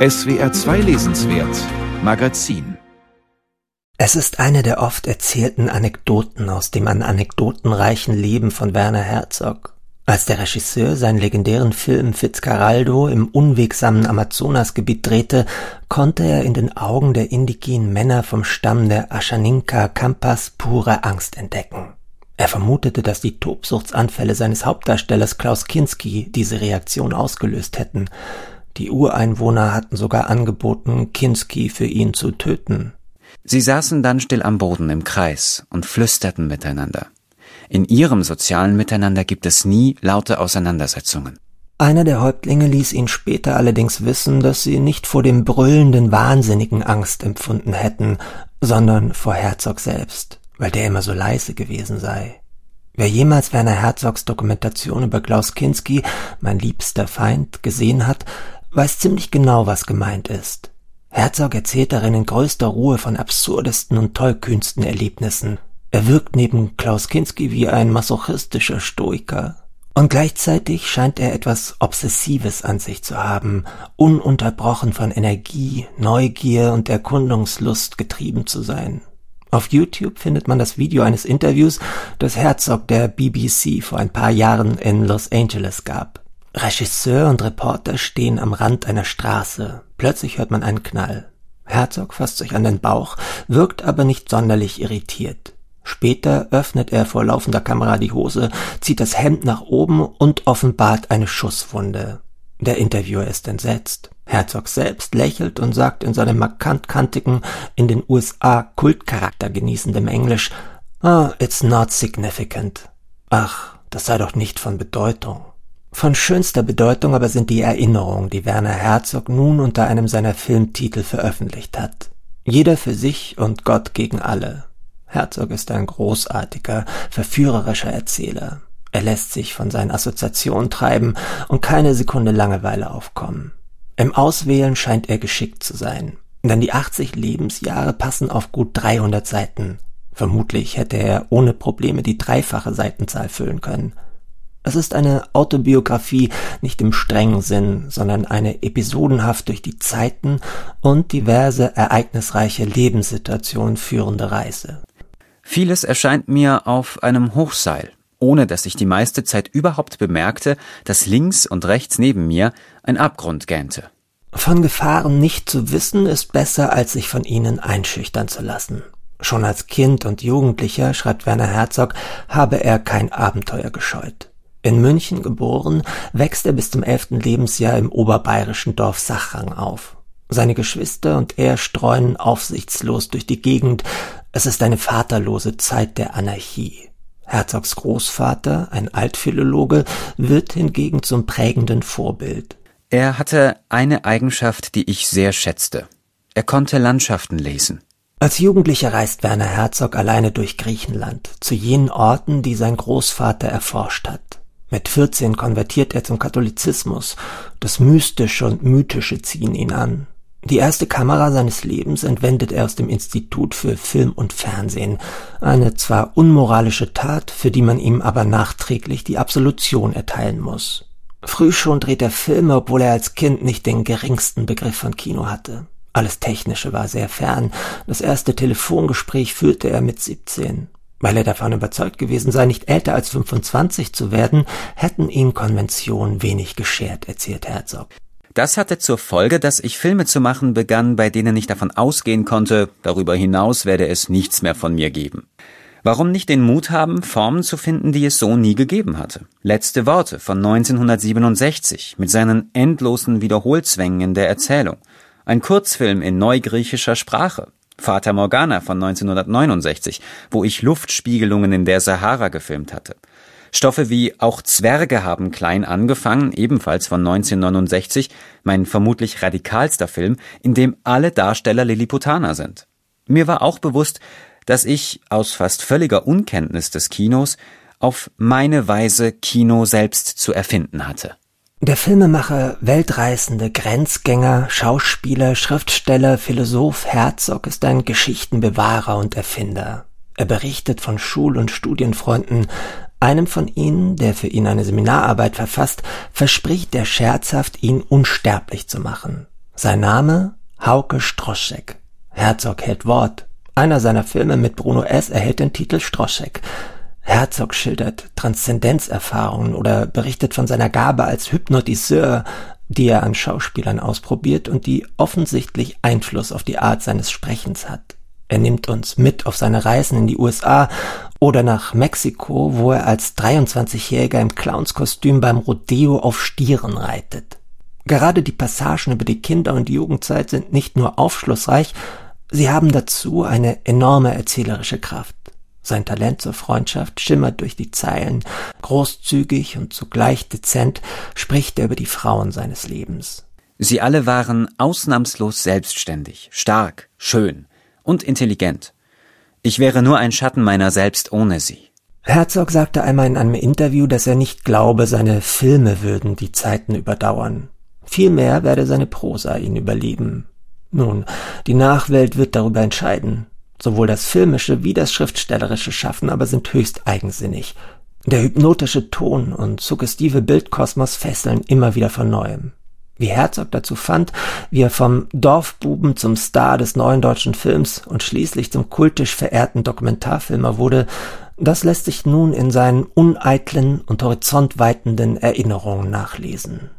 SWR 2 Lesenswert Magazin Es ist eine der oft erzählten Anekdoten aus dem an Anekdoten reichen Leben von Werner Herzog. Als der Regisseur seinen legendären Film Fitzcarraldo im unwegsamen Amazonasgebiet drehte, konnte er in den Augen der indigenen Männer vom Stamm der Ashaninka Kampas pure Angst entdecken. Er vermutete, dass die Tobsuchtsanfälle seines Hauptdarstellers Klaus Kinski diese Reaktion ausgelöst hätten. Die Ureinwohner hatten sogar angeboten, Kinski für ihn zu töten. Sie saßen dann still am Boden im Kreis und flüsterten miteinander. In ihrem sozialen Miteinander gibt es nie laute Auseinandersetzungen. Einer der Häuptlinge ließ ihn später allerdings wissen, dass sie nicht vor dem brüllenden Wahnsinnigen Angst empfunden hätten, sondern vor Herzog selbst weil der immer so leise gewesen sei. Wer jemals Werner Herzogs Dokumentation über Klaus Kinski, mein liebster Feind, gesehen hat, weiß ziemlich genau, was gemeint ist. Herzog erzählt darin in größter Ruhe von absurdesten und tollkühnsten Erlebnissen. Er wirkt neben Klaus Kinski wie ein masochistischer Stoiker. Und gleichzeitig scheint er etwas Obsessives an sich zu haben, ununterbrochen von Energie, Neugier und Erkundungslust getrieben zu sein. Auf YouTube findet man das Video eines Interviews, das Herzog der BBC vor ein paar Jahren in Los Angeles gab. Regisseur und Reporter stehen am Rand einer Straße. Plötzlich hört man einen Knall. Herzog fasst sich an den Bauch, wirkt aber nicht sonderlich irritiert. Später öffnet er vor laufender Kamera die Hose, zieht das Hemd nach oben und offenbart eine Schusswunde. Der Interviewer ist entsetzt. Herzog selbst lächelt und sagt in seinem markant-kantigen, in den USA Kultcharakter genießendem Englisch, Ah, it's not significant. Ach, das sei doch nicht von Bedeutung. Von schönster Bedeutung aber sind die Erinnerungen, die Werner Herzog nun unter einem seiner Filmtitel veröffentlicht hat. Jeder für sich und Gott gegen alle. Herzog ist ein großartiger, verführerischer Erzähler. Er lässt sich von seinen Assoziationen treiben und keine Sekunde Langeweile aufkommen. Im Auswählen scheint er geschickt zu sein, denn die 80 Lebensjahre passen auf gut 300 Seiten. Vermutlich hätte er ohne Probleme die dreifache Seitenzahl füllen können. Es ist eine Autobiografie nicht im strengen Sinn, sondern eine episodenhaft durch die Zeiten und diverse ereignisreiche Lebenssituationen führende Reise. Vieles erscheint mir auf einem Hochseil, ohne dass ich die meiste Zeit überhaupt bemerkte, dass links und rechts neben mir ein Abgrund gähnte. Von Gefahren nicht zu wissen, ist besser, als sich von ihnen einschüchtern zu lassen. Schon als Kind und Jugendlicher, schreibt Werner Herzog, habe er kein Abenteuer gescheut. In München geboren, wächst er bis zum elften Lebensjahr im oberbayerischen Dorf Sachrang auf. Seine Geschwister und er streuen aufsichtslos durch die Gegend. Es ist eine vaterlose Zeit der Anarchie. Herzogs Großvater, ein Altphilologe, wird hingegen zum prägenden Vorbild. Er hatte eine Eigenschaft, die ich sehr schätzte. Er konnte Landschaften lesen. Als Jugendlicher reist Werner Herzog alleine durch Griechenland, zu jenen Orten, die sein Großvater erforscht hat. Mit 14 konvertiert er zum Katholizismus. Das Mystische und Mythische ziehen ihn an. Die erste Kamera seines Lebens entwendet er aus dem Institut für Film und Fernsehen, eine zwar unmoralische Tat, für die man ihm aber nachträglich die Absolution erteilen muss. Früh schon dreht er Filme, obwohl er als Kind nicht den geringsten Begriff von Kino hatte. Alles Technische war sehr fern. Das erste Telefongespräch führte er mit 17. Weil er davon überzeugt gewesen sei, nicht älter als 25 zu werden, hätten ihn Konventionen wenig geschert, erzählt Herzog. Das hatte zur Folge, dass ich Filme zu machen begann, bei denen ich davon ausgehen konnte, darüber hinaus werde es nichts mehr von mir geben. Warum nicht den Mut haben, Formen zu finden, die es so nie gegeben hatte? Letzte Worte von 1967 mit seinen endlosen Wiederholzwängen in der Erzählung. Ein Kurzfilm in neugriechischer Sprache. Vater Morgana von 1969, wo ich Luftspiegelungen in der Sahara gefilmt hatte. Stoffe wie Auch Zwerge haben klein angefangen, ebenfalls von 1969, mein vermutlich radikalster Film, in dem alle Darsteller Lilliputaner sind. Mir war auch bewusst, dass ich, aus fast völliger Unkenntnis des Kinos, auf meine Weise Kino selbst zu erfinden hatte. Der Filmemacher, Weltreisende, Grenzgänger, Schauspieler, Schriftsteller, Philosoph Herzog ist ein Geschichtenbewahrer und Erfinder. Er berichtet von Schul- und Studienfreunden, einem von ihnen, der für ihn eine Seminararbeit verfasst, verspricht er scherzhaft, ihn unsterblich zu machen. Sein Name Hauke Stroschek. Herzog hält Wort. Einer seiner Filme mit Bruno S. erhält den Titel Stroschek. Herzog schildert Transzendenzerfahrungen oder berichtet von seiner Gabe als Hypnotiseur, die er an Schauspielern ausprobiert und die offensichtlich Einfluss auf die Art seines Sprechens hat. Er nimmt uns mit auf seine Reisen in die USA oder nach Mexiko, wo er als 23-Jähriger im Clownskostüm beim Rodeo auf Stieren reitet. Gerade die Passagen über die Kinder- und Jugendzeit sind nicht nur aufschlussreich, sie haben dazu eine enorme erzählerische Kraft. Sein Talent zur Freundschaft schimmert durch die Zeilen. Großzügig und zugleich dezent spricht er über die Frauen seines Lebens. Sie alle waren ausnahmslos selbstständig, stark, schön und intelligent. Ich wäre nur ein Schatten meiner selbst ohne sie. Herzog sagte einmal in einem Interview, dass er nicht glaube, seine Filme würden die Zeiten überdauern. Vielmehr werde seine Prosa ihn überleben. Nun, die Nachwelt wird darüber entscheiden. Sowohl das filmische wie das schriftstellerische Schaffen aber sind höchst eigensinnig. Der hypnotische Ton und suggestive Bildkosmos fesseln immer wieder von neuem. Wie Herzog dazu fand, wie er vom Dorfbuben zum Star des neuen deutschen Films und schließlich zum kultisch verehrten Dokumentarfilmer wurde, das lässt sich nun in seinen uneitlen und horizontweitenden Erinnerungen nachlesen.